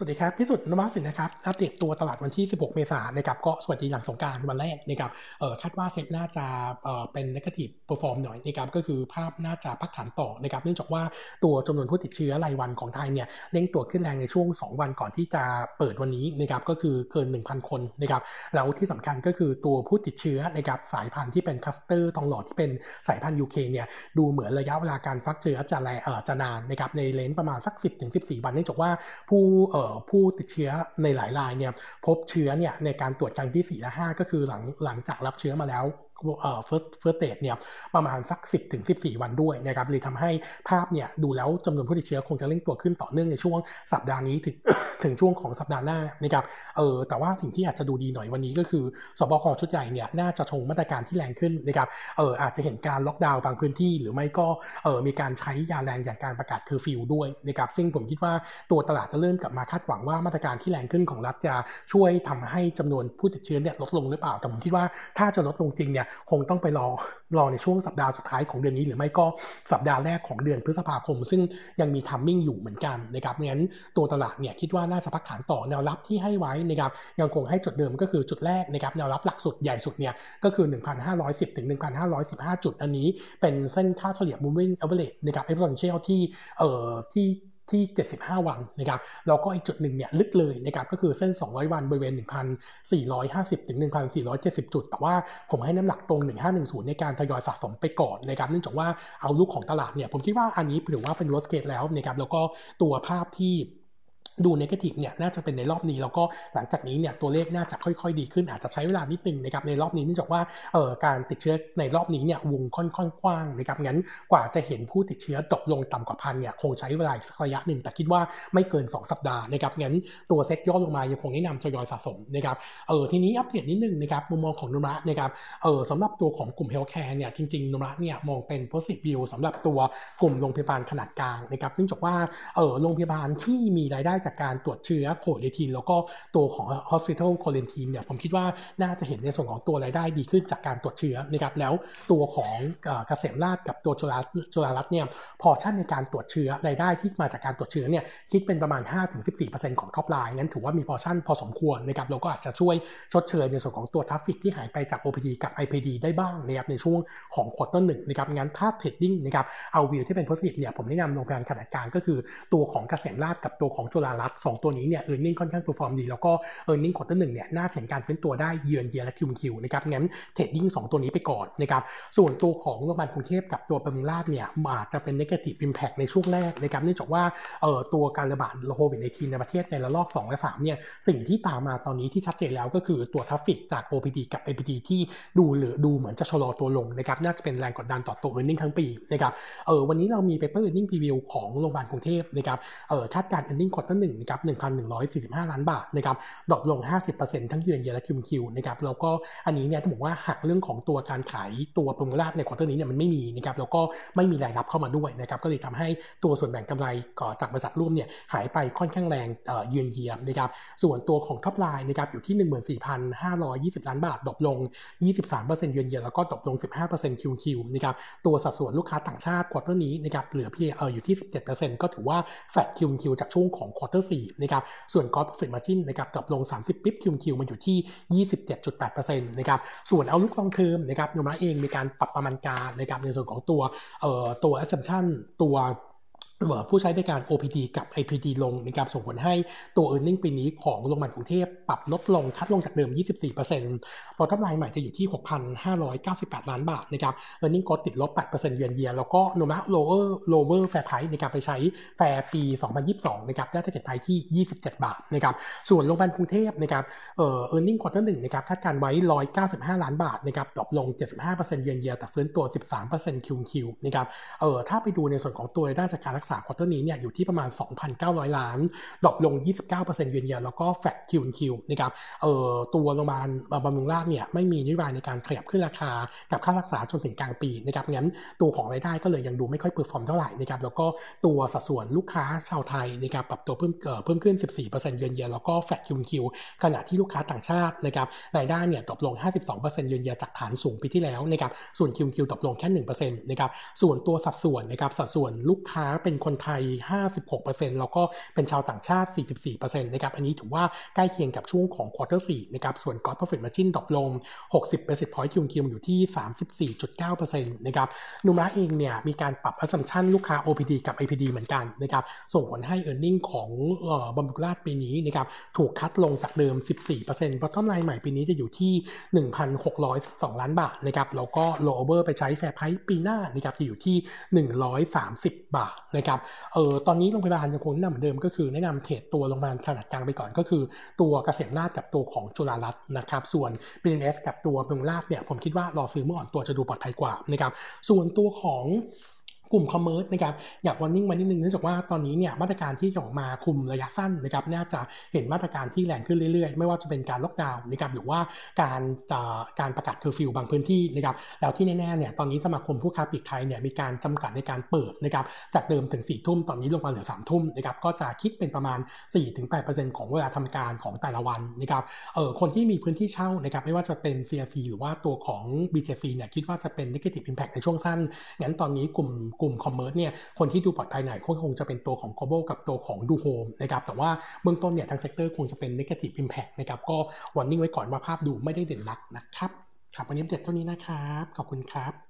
สวัสดีครับ พิสุทธิ์นวัสินนะครับ อัปเดตตัวตลาดวันที่ 16 เมษายนนะครับก็สวัสดีหลังสงกรานต์วันแรกนะครับเออคาดว่าเซ็ตน่าจะเออเป็น negative perform หน่อยนะครับก็คือภาพน่าจะพักฐานต่อนะครับเนื่องจากว่าตัวจำนวนผู้ติดเชื้อรายวันของไทยเนี่ยเร่งตัวขึ้นแรงในช่วง 2 วันก่อนที่จะเปิดวันนี้นะครับก็คือเกิน 1,000 คนนะครับแล้วที่สำคัญก็คือตัวผู้ติดเชื้อนะครับสายพันธุ์ที่เป็นคลัสเตอร์ทองหล่อที่เป็นสายพันธุ์ UK เนี่ยดูเหมือนระยะเวลาการฟักเชื้อจะแลเออจะนานนะครับใน range ประมาณสัก 10-14 วันเนื่องจากว่าผู้เออผู้ติดเชื้อในหลายรายเนี่ยพบเชื้อเนี่ยในการตรวจครั้งที่4และ5 ก็คือหลังหลังจากรับเชื้อมาแล้ว เอ่อ first first stage เนี่ยประมาณสัก 10ถึง14 วันด้วยนะครับเลยทำให้ภาพเนี่ยดูแล้วจำนวนผู้ติดเชื้อคงจะเร่งตัวขึ้นต่อเนื่องในช่วงสัปดาห์นี้ถึงถึงช่วงของสัปดาห์หน้านะครับเออแต่ว่าสิ่งที่อาจจะดูดีหน่อยวันนี้ก็คือสบคชุดใหญ่เนี่ยน่าจะชงมาตรการที่แรงขึ้นนะครับเอออาจจะเห็นการล็อกดาวน์บางพื้นที่ หรือไม่ก็เออมีการใช้ยาแรงอย่างการประกาศเคอร์ฟิวด้วยนะครับซึ่งผมคิดว่าตัวตลาดจะเริ่มกลับมาคาดหวังว่ามาตรการที่แรงขึ้นของรัฐจะช่วยทำให้จำนวนผู้ติดเชื้อเนี่ยลดลงหรือเปล่าแต่ผมคิดว่าถ้าจะลดลงจริงเนี่ยคงต้องไปรอรอในช่วงสัปดาห์สุดท้ายของเดือนนี้ หรือไม่ก็สัปดาห์แรกของเดือนพฤษภาคม ซึ่งยังมี timing อยู่เหมือนกันนะครับงั้นตัวตลาดเนี่ยคิดว่าน่าจะพักฐานต่อแนวรับที่ให้ไว้นะครับยังคงให้จุดเดิมก็คือจุดแรกนะครับแนวรับหลักสุดใหญ่สุดเนี่ยก็คือ 1,510ถึง1,515 จุดอันนี้ เป็นเส้นค่าเฉลี่ย moving average นะครับ exponential ที่เอ่อที่ ที่ 75 วันนะครับแล้วก็อีกจุดหนึ่งเนี่ยลึกเลยนะครับก็คือเส้น 200 วันบริเวณ 1,450 ถึง 1,470 จุด แต่ว่าผมให้น้ำหนักตรง 1510 ในการทยอยสะสมไปก่อนนะครับเนื่องจากว่าเอาลูกของตลาดเนี่ยผมคิดว่าอันนี้ถือว่าเป็น worst case แล้วนะครับแล้วก็ตัวภาพที่ ดูนกาทีฟเนี่ยน่าจะเป็นในรอบนี้แล้วก็หลังจากนี้เนี่ยตัวเลขน่าจะค่อยๆ ดีขึ้นอาจจะใช้เวลานิดนึงนะครับในรอบนี้เนื่องจากว่าเอ่อการติดเชื้อในรอบนี้เนี่ยวงค่อนข้างกว้างนะครับงั้นกว่าจะเห็นผู้ติดเชื้อตกลงต่ำกว่าพันเนี่ยคงใช้เวลาสักระยะหนึ่งแต่คิดว่าไม่เกิน 2 สัปดาห์นะครับงั้นตัวเซ็ตย่อลงมายังคงแนะนำทยอยสะสมนะครับเออทีนี้อัปเดตนิดนึงนะครับมุมมองของนุมะนะครับเออสำหรับตัวของกลุ่มเฮลท์แคร์เนี่ยจริงๆนุมะเนี่ยมองเป็น positive view สำหรับตัวกลุ่มโรงพยาบาลขนาดกลางนะครับเนื่องจากว่าเออโรงพยาบาลที่มีรายได้จากการตรวจเชื้อโควิดทีแล้วก็ตัวของ hospital quarantine เนี่ยผมคิดว่าน่าจะเห็นในส่วนของตัวรายได้ดีขึ้นจากการตรวจเชื้อนะครับแล้วตัวของเกษมราษฎร์กับตัวจุฬาจุฬารัตน์เนี่ยพอชั่นในการตรวจเชื้อรายได้ที่มาจากการตรวจเชื้อเนี่ยคิดเป็นประมาณ 5-14%ของ top line นั้นถือว่ามีพอชั่นพอสมควรนะครับเราก็อาจจะช่วยชดเชยในส่วนของตัว traffic ที่หายไปจาก OPD กับ IPD ได้บ้างนะครับในช่วงของ quarter หนึ่งนะครับงั้นถ้า trading นะครับเอาวิวที่เป็น positive เนี่ยผมแนะนำโรงพยาบาลขนาดกลางก็คือตัวของเกษมราษฎร์กับตัวของจุฬารัตน์สองตัวนี้เนี่ย earning ค่อนข้าง perform ดี แล้วก็ earning quarter หนึ่งเนี่ยน่าเห็นการฟื้นตัวได้ year on year และ Q on Q นะครับงั้น trading สองตัวนี้ไปก่อนนะครับส่วนตัวของโรงพยาบาลกรุงเทพกับตัวบำรุงราษฎร์เนี่ยอาจจะเป็น negative impact ในช่วงแรกนะครับเนื่องจากว่าเอ่อตัวการระบาดโควิดในทีในประเทศในระลอก2และ3เนี่ยสิ่งที่ตามมาตอนนี้ที่ชัดเจนแล้วก็คือตัว traffic จาก OPD กับ IPD ที่ดูหรือดูเหมือนจะชะลอตัวลงนะครับน่าจะเป็นแรงกดดันต่อตัว earning ทั้งปีนะครับเออวันนี้เรามี paper earning preview ของโรงพยาบาลกรุงเทพนะครับเออคาดการ earning quarter หนึ่งนะครับ1,145 ล้านบาทนะครับ drop ลง 50%ทั้งเยือนเยียและคิวคิวนะครับแล้วก็อันนี้เนี่ยต้องบอกว่าหักเรื่องของตัวการขายตัวโปรโมชั่นใน quarter นี้เนี่ยมันไม่มีนะครับแล้วก็ไม่มีรายรับเข้ามาด้วยนะครับก็เลยทำให้ตัวส่วนแบ่งกำไรก่อจากบริษัทร่วมเนี่ยหายไปค่อนข้างแรงเยือนเยียนะครับส่วนตัวของ top line นะครับอยู่ที่ 14,520 ล้านบาท drop ลง 23% year on year แล้วก็ drop ลง 15% Q on Q นะครับตัวสัดส่วนลูกค้าต่างชาติ quarter นี้นะครับเหลือเพียงเอออยู่ที่ 17%ก็ถือว่า flat Q on Q จากช่วงของ quarter 4นะครับ ส่วน gross profit margin นะครับ drop ลง 30 bip Q on Q มาอยู่ที่ 27.8%นะครับส่วน outlook long term นะครับโนมูระเองมีการปรับประมาณการนะครับในส่วนของตัวเอ่อตัว assumption ตัว ผู้ใช้บริการ OPD กับ IPD ลงนะครับส่งผลให้ตัว e a r n i n g ปีนี้ของโรงพยาบาลกรุงเทพปรับลดลงคัดลงจากเดิม 24%พอทับไลน์ใหม่จะอยู่ที่ 6,598 ล้านบาทนะครับ e a r n i n g ก็ติดลบ 8%เยือนเยียแล้วก็โนมะ lower lower fair price ในการไปใช้แฟร์ปี 2022 นะครับได้เก็ตไพที่ 27 บาทนะครับส่วนโรงพยาบาลกรุงเทพนะครับเอ่อ e a r n i n g quarter 1นะครับคาดการไว้ 195 ล้านบาทนะครับดรอปลง 75%เยือนเยียแต่ฟื้นตัว 13% QoQ นะครับเอ่อถ้าไปดูในส่วนของตัวรายได้จากการรักษา quarter นี้เนี่ยอยู่ที่ประมาณ 2,900 ล้าน drop ลง 29% year on year แล้วก็ flat QoQ นะครับเอ่อตัวโรงพยาบาลบำรุงราษฎร์เนี่ยไม่มีนโยบายในการขยับขึ้นราคากับค่ารักษาจนถึงกลางปีนะครับงั้นตัวของรายได้ก็เลยยังดูไม่ค่อย perform เท่าไหร่นะครับแล้วก็ตัวสัดส่วนลูกค้าชาวไทยนะครับปรับตัวเพิ่มเพิ่มขึ้น 14% year on year แล้วก็ flat QoQ ขณะที่ลูกค้าต่างชาตินะครับรายได้เนี่ย drop ลง 52% year on year จากฐานสูงปีที่แล้วนะครับส่วน QoQ drop ลงแค่1%นะครับส่วนตัวสัดส่วนนะครับสัดส่วนลูกค้าเป็นคนไทย 56%แล้วก็เป็นชาวต่างชาติ 44%นะครับอันนี้ถือว่าใกล้เคียงกับช่วงของ quarter 4นะครับส่วน Gross Profit Margin drop ลง 60 basis point QoQ อยู่ที่ 34.9%นะครับโนมูระเองเนี่ยมีการปรับ assumption ลูกค้า OPD กับ IPD เหมือนกันนะครับส่งผลให้ e a r n i n g ของบำรุงราชปีนี้นะครับถูกคัดลงจากเดิม 14%เพราะต้นไลน์ใหม่ปีนี้จะอยู่ที่ 1,602ล้านบาทนะครับแล้วก็ rollover ไปใช้ fair price ปีหน้านะครับจะอยู่ที่ 130 บาทนะครับเออตอนนี้โรงพยาบาลยังคงแนะนำเหมือนเดิมก็คือแนะนำเทรดตัวโรงพยาบาลขนาดกลางไปก่อนก็คือ ตัวเกษมราชกับตัวของจุฬารัตน์นะครับส่วน BNS กับตัวบำรุงราชเนี่ยผมคิดว่ารอซื้อเมื่ออ่อนตัวจะดูปลอดภัยกว่านะครับส่วนตัวของ กลุ่ม commerce นะครับอยาก warning มานิดนึงเนื่องจากว่าตอนนี้เนี่ยมาตรการที่ออกมาคุมระยะสั้นนะครับน่าจะเห็นมาตรการที่แรงขึ้นเรื่อยๆ ไม่ว่าจะเป็นการล็อกดาวน์นะครับหรือว่าการการประกาศเคอร์ฟิวบางพื้นที่นะครับแล้วที่แน่ๆเนี่ยตอนนี้สมาคมผู้ค้าปลีกไทยเนี่ยมีการจำกัดในการเปิดนะครับจากเดิมถึง4ี่ทุ่มตอนนี้ลงมาเหลือ3ามทุ่มนะครับก็จะคิดเป็นประมาณ 4-8%ของเวลาทำการของแต่ละวันนะครับเออคนที่มีพื้นที่เช่านะครับไม่ว่าจะเป็น CRC หรือว่าตัวของ BJC เนี่ยคิดว่าจะเป็น negative impact ในช่วงสั้นงั้นตอนนี้กลุ่มกลุ่ม commerce เนี่ยคนที่ดูปลอดภัยหน่อยคงจะเป็นตัวของ Global กับตัวของดูโฮมนะครับแต่ว่าเบื้องต้นเนี่ยทาง sector คงจะเป็น negative impact นะครับก็ warning ไว้ก่อนว่าภาพดูไม่ได้เด่นนักนะครับครับวันนี้เด็ดเท่านี้นะครับขอบคุณครับ